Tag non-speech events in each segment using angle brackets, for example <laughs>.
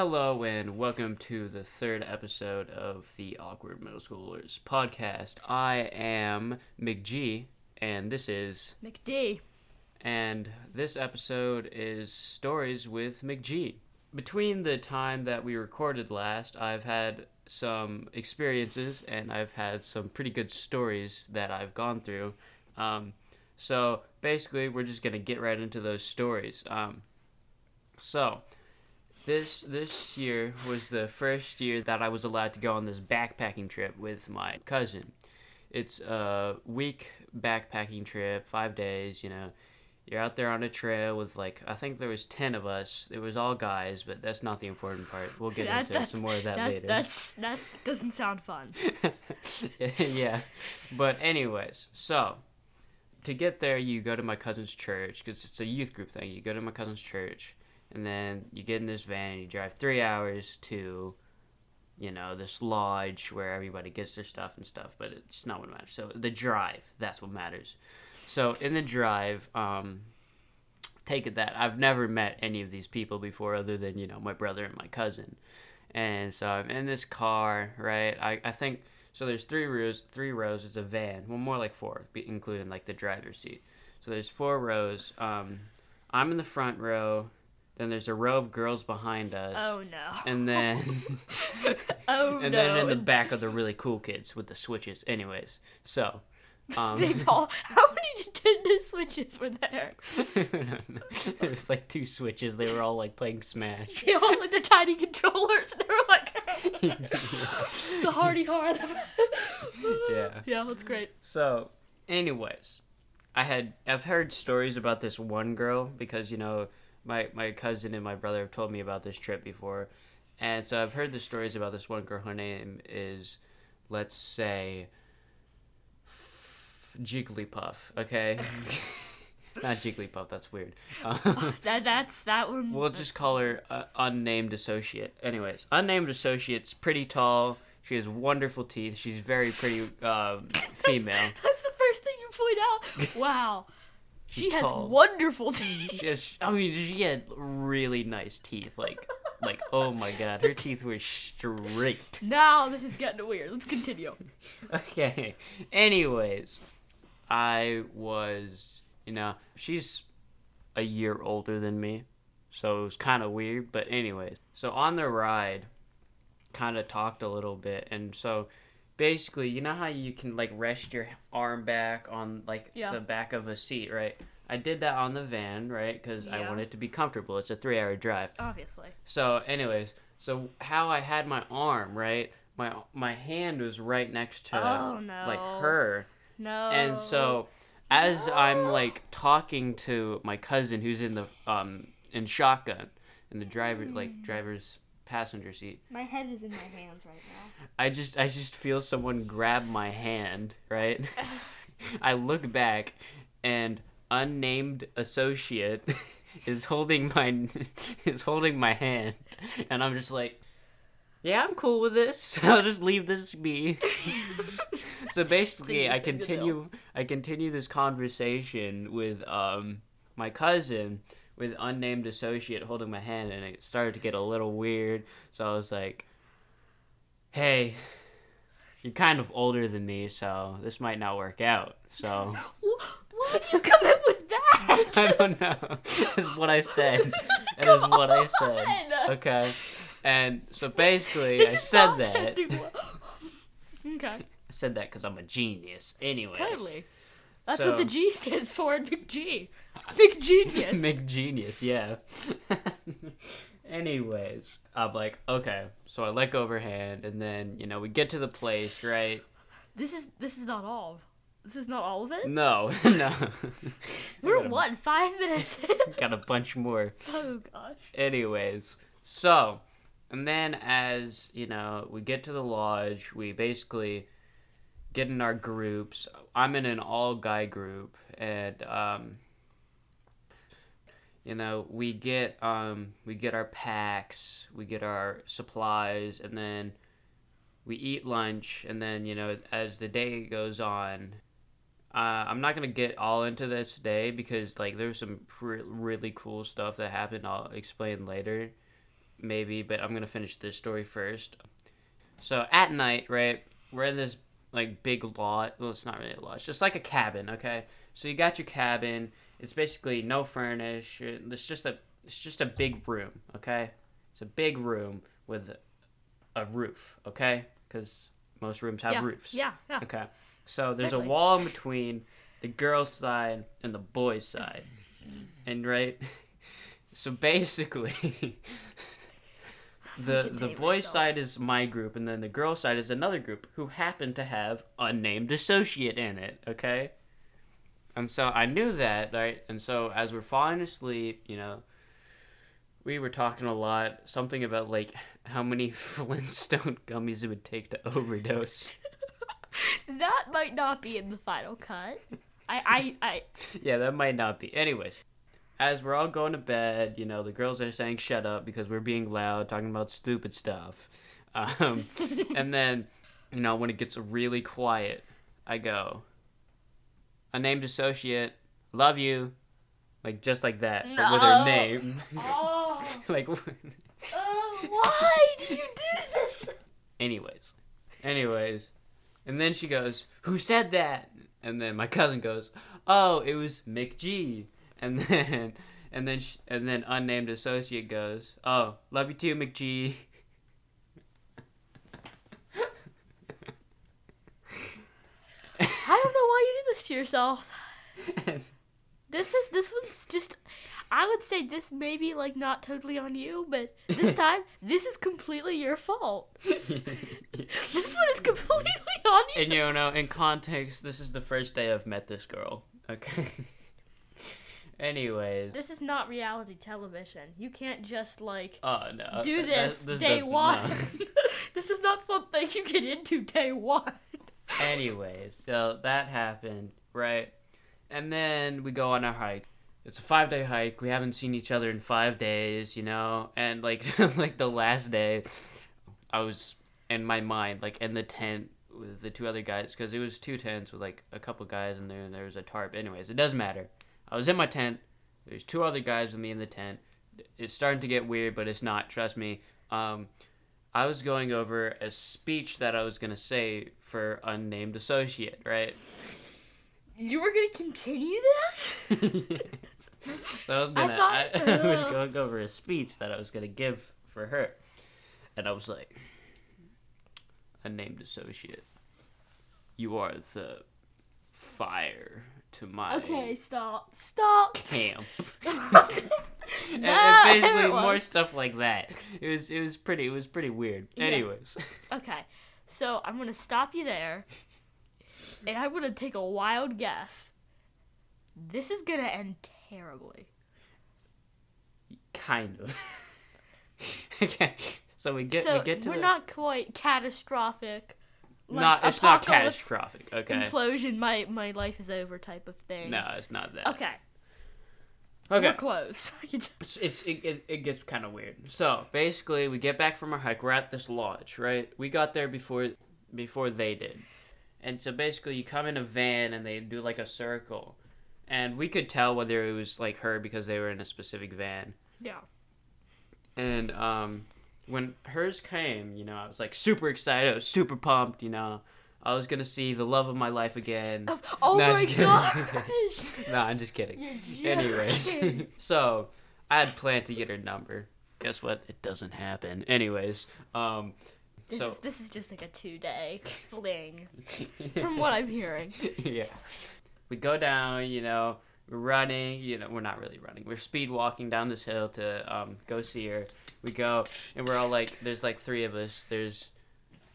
Hello and welcome to the third episode of the Awkward Middle Schoolers podcast. I am McG, and this is, McD. and this episode is stories with McG. Between the time that we recorded last, I've had some experiences and I've had some pretty good stories that I've gone through. Um, so basically, we're just gonna get right into those stories. Um, so this this year was the first year that I was allowed to go on this backpacking trip with my cousin. It's a week backpacking trip, five days. You know, you're out there on a trail with like I think there was ten of us. It was all guys, but that's not the important part. We'll get That- <laughs> into some more of that that's, later. That's that's doesn't sound fun. <laughs> yeah. But anyways, so to get there, you go to my cousin's church because it's a youth group thing. You go to my cousin's church, and then you get in this van and you drive three hours to, you know, this lodge where everybody gets their stuff and stuff. But it's not what matters. So the drive, that's what matters. So in the drive, um, take it that I've never met any of these people before, other than you know my brother and my cousin. And so I'm in this car, right? I, I think so. There's three rows. Three rows. It's a van. Well, more like four, be- including like the driver's seat. So there's four rows. Um, I'm in the front row. Then there's a row of girls behind us. Oh no. And then, <laughs> oh <laughs> and no. then in the back are the really cool kids with the switches. Anyways, so, um, They <laughs> all. How many Nintendo Switches were <laughs> there? it was like two switches. They were all like playing Smash. <laughs> They all with their tiny controllers, and they were like the hardy hard. Yeah. Yeah, that's great. So, anyways, I had I've heard stories about this one girl because you know my my cousin and my brother have told me about this trip before, and so I've heard the stories about this one girl. Her name is, let's say, Jigglypuff. Okay, <laughs> not Jigglypuff. That's weird. <laughs> Um, That that's that one. We'll just call her uh, unnamed associate. Anyways, unnamed associate's pretty tall. She has wonderful teeth. She's very pretty um, <laughs> female. That's the first thing you point out. Wow. She's she has tall. wonderful teeth. She has, I mean, she had really nice teeth. Like, like oh my god, her teeth were straight. Now this is getting weird. Let's continue. Okay. Anyways, I was, you know, she's a year older than me, so it was kind of weird. But anyways, so on the ride, kind of talked a little bit, and so basically, you know how you can like rest your arm back on like Yeah. the back of a seat, right? I did that on the van, right? Because I wanted to be comfortable. It's a three-hour drive. Obviously. So, anyways, so how I had my arm, right? My my hand was right next to Oh, no. like her. No. And so as I'm like talking to my cousin who's in the um in shotgun in the driver like driver's passenger seat, My head is in my hands right now. I just I just feel someone grab my hand, right? <laughs> I look back and unnamed associate <laughs> is holding my <laughs> is holding my hand and I'm just like yeah, I'm cool with this. <laughs> I'll just leave this be. <laughs> so basically, I thing to do. continue I continue this conversation with um my cousin with unnamed associate holding my hand and it started to get a little weird. So I was like, "Hey, you're kind of older than me, so this might not work out." So <laughs> Why do you come in with that? I don't know. Is what I said. It is what I said. Okay. And so basically, <laughs> I said that. I okay, said that because I'm a genius. Anyway. totally. That's So- what the G stands for in Big G. Big genius. <laughs> McGenius, yeah. <laughs> Anyways, I'm like, okay. So I let go of her hand, and then, you know, we get to the place, right? This is this is not all. This is not all of it. No, no. We're what five minutes in. Got a bunch more. oh gosh. Anyways, so, and then as, you know, we get to the lodge, we basically get in our groups. I'm in an all guy group, and, um, you know, we get, um, we get our packs, we get our supplies, and then we eat lunch, and then you know as the day goes on, uh, I'm not gonna get all into this today because like there's some pre- really cool stuff that happened. I'll explain later, maybe, but I'm gonna finish this story first. So at night, right, we're in this like big lot. Well, it's not really a lot. It's just like a cabin. Okay, so you got your cabin. It's basically no furnish. It's just a it's just a big room. Okay, it's a big room with a roof. Okay, because most rooms have yeah. roofs. Yeah, yeah. Okay. So there's Exactly. a wall in between the girls' side and the boys' side. And right <laughs> so basically <laughs> the the boys' myself. side is my group and then the girls' side is another group who happen to have unnamed associate in it, okay? And so I knew that, right? And so as we're falling asleep, you know, we were talking a lot, something about like how many <laughs> Flintstone gummies it would take to overdose. <laughs> That might not be in the final cut. I, I, I. <laughs> yeah, that might not be. Anyways, as we're all going to bed, you know, the girls are saying shut up because we're being loud, talking about stupid stuff. Um, <laughs> and then, you know, when it gets really quiet, I go, a named associate, love you. Like, just like that, but with her name. Oh, <laughs> like, oh, why do you do this? anyways. Anyways. And then she goes, Who said that? And then my cousin goes, Oh, it was McG. <laughs> And then and then sh- and then unnamed associate goes, Oh, love you too, McG. I don't know why you do this to yourself. <laughs> This is this one's just. I would say this may be like not totally on you, but this <laughs> time this is completely your fault. This one is completely on you. and you know, in context, this is the first day I've met this girl. Okay. Anyways. This is not reality television. You can't just like Oh no. Uh, do that- this, this day one. no. <laughs> this is not something you get into day one. Anyways, so that happened, right? And then we go on a hike. It's a five day hike. We haven't seen each other in five days, you know? And like <laughs> like the last day I was in my mind, like in the tent with the two other guys, because it was two tents with like a couple guys in there and there was a tarp. Anyways, it doesn't matter. I was in my tent. There's two other guys with me in the tent. It's starting to get weird, but it's not. Trust me. Um, I was going over a speech that I was gonna say for unnamed associate, right? You were gonna continue this? <laughs> so I was I gonna, I, thought- I was uh. going over a speech that I was gonna give for her, and I was like, unnamed associate, you are the fire to my Okay, stop. Stop. camp. <laughs> <laughs> And, and basically it more stuff like that. It was it was pretty it was pretty weird. Yeah. Anyways, <laughs> Okay, so I'm gonna stop you there, and I'm gonna take a wild guess. This is gonna end terribly. kind of. okay, so we get so we get to we're the not quite catastrophic. Like not it's not catastrophic. Okay, Implosion. My my life is over. Type of thing. no, it's not that. Okay. Okay, We're close. <laughs> it's, it's it, it, it gets kind of weird. So basically, we get back from our hike. We're at this lodge, right? We got there before before they did, and so basically, you come in a van and they do like a circle, and we could tell whether it was like her because they were in a specific van. yeah. And um, when hers came, you know, I was like super excited. I was super pumped. You know, I was gonna see the love of my life again. Oh, oh No, my gosh. <laughs> no, I'm just kidding. Anyways, <laughs> so I had planned to get her number. Guess what? It doesn't happen. Anyways, um, This, so is, this is just like a two day <laughs> fling, from what I'm hearing. yeah, we go down. You know, running. You know, we're not really running. We're speed walking down this hill to um go see her. We go and we're all like, there's like three of us. There's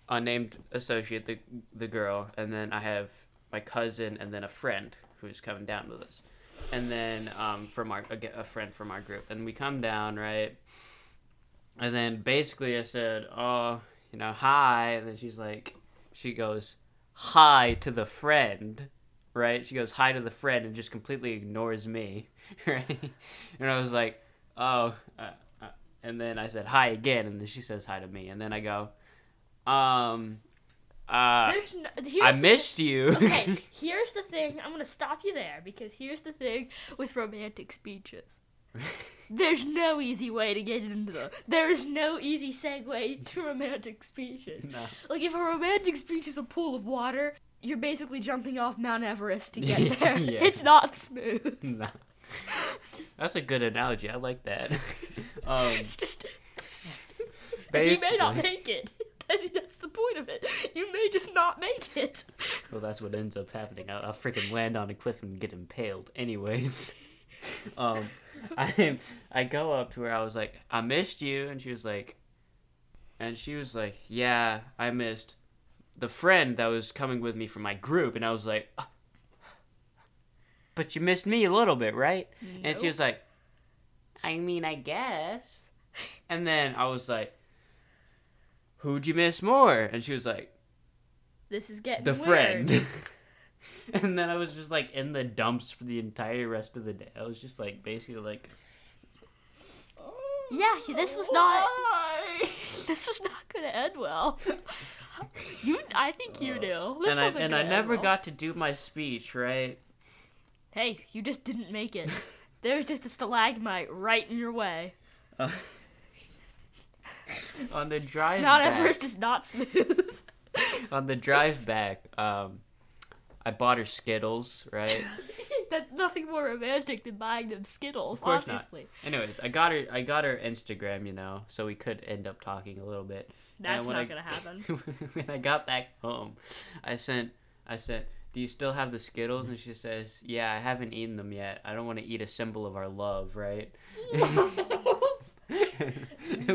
unnamed associate, the the girl, and then I have my cousin, and then a friend who's coming down with us, and then um from our a, a friend from our group, and we come down right, and then basically I said, oh, you know, hi, and then she's like, she goes, hi to the friend. Right, she goes hi to the friend and just completely ignores me, <laughs> right? And I was like, "Oh," uh, uh, and then I said hi again, and then she says hi to me, and then I go, Um, uh, There's no, I the- missed you. okay, <laughs> here's the thing. I'm gonna stop you there because here's the thing with romantic speeches. <laughs> There's no easy way to get into the. There is no easy segue to romantic speeches. no. Like if a romantic speech is a pool of water, you're basically jumping off Mount Everest to get <laughs> Yeah, there. yeah. <laughs> It's not smooth. <laughs> No. That's a good analogy. I like that. um, It's just. you may not make it. That's the point of it. You may just not make it. well, that's what ends up happening. I, I'll freaking land on a cliff and get impaled. Anyways, um, I I go up to her. I was like, I missed you, and she was like, and she was like, Yeah, I missed the friend that was coming with me from my group, and I was like, "Ah, But you missed me a little bit, right? And she was like, I mean, I guess. And then I was like, Who'd you miss more? And she was like, This is getting The weird. friend. <laughs> <laughs> and then I was just like in the dumps for the entire rest of the day. I was just like basically like, Yeah, this was not. <laughs> This was not gonna end well. <laughs> you, I think you knew. This and I wasn't and I gonna end never well. got to do my speech, right? Hey, you just didn't make it. there was just a stalagmite right in your way. Uh, <laughs> on the drive Mount back, Everest is not smooth. on the drive back, um, I bought her Skittles, right? Nothing more romantic than buying them Skittles, Of course not. Anyways, I got her. I got her Instagram, you know, so we could end up talking a little bit. That's not I- gonna <laughs> happen. when I got back home, I sent. I sent. "Do you still have the Skittles?" And she says, "Yeah, I haven't eaten them yet. I don't want to eat a symbol of our love, right?" <laughs> <laughs>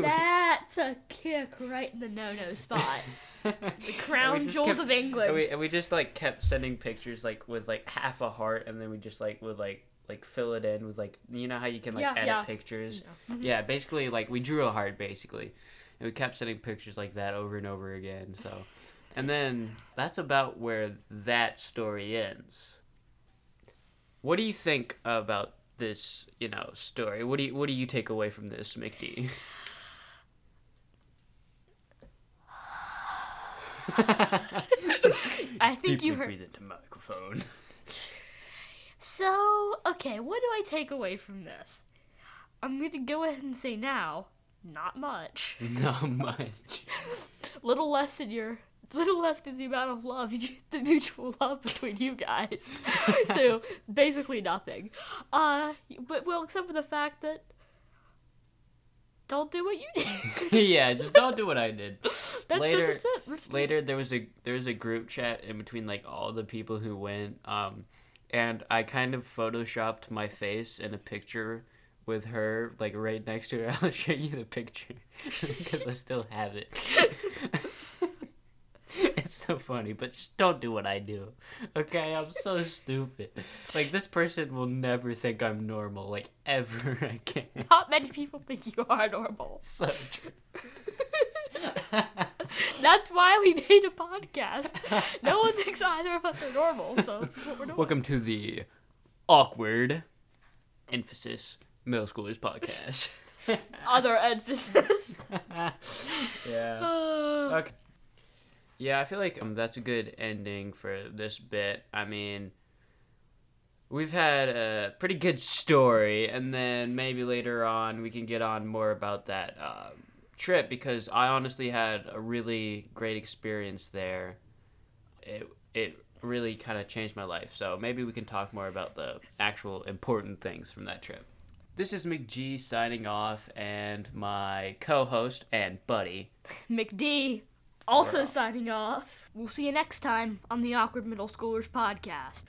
That's a kick right in the no-no spot. <laughs> The crown jewels kept- of England. and we, and we just like kept sending pictures like with like half a heart, and then we just like would like like fill it in with like you know how you can like Yeah, edit yeah. pictures. Mhm. Yeah, basically like we drew a heart basically, and we kept sending pictures like that over and over again. So, and then that's about where that story ends. What do you think about this, you know, story? What do you what do you take away from this, McD? <laughs> <laughs> I think Deeply you heard. breathe into microphone. <laughs> So, okay, what do I take away from this? I'm going to go ahead and say now, not much. <laughs> Not much. Little less than your little less than the amount of love, you, the mutual love between you guys. so, basically nothing. Uh, but well, except for the fact that don't do what you did. <laughs> yeah, just don't do what I did. <laughs> that's, Later- that's just it. later there was a there was a group chat in between like all the people who went um and i kind of photoshopped my face in a picture with her like right next to her <laughs> i'll show you the picture because i still have it <laughs> it's so funny but just don't do what i do okay i'm so stupid like this person will never think i'm normal like ever <laughs> again Not many people think you are normal. <laughs> so true That's why we made a podcast. No one thinks either of us are normal, so this is what we're doing. Welcome to the awkward emphasis middle schoolers podcast. Other emphasis. yeah. <sighs> Okay. Yeah, I feel like um, that's a good ending for this bit. I mean, we've had a pretty good story, and then maybe later on we can get on more about that um, trip because I honestly had a really great experience there. It it really kind of changed my life. So maybe we can talk more about the actual important things from that trip. This is McG signing off, and my co-host and buddy. <laughs> McD, also signing off. We'll see you next time on the Awkward Middle Schoolers podcast.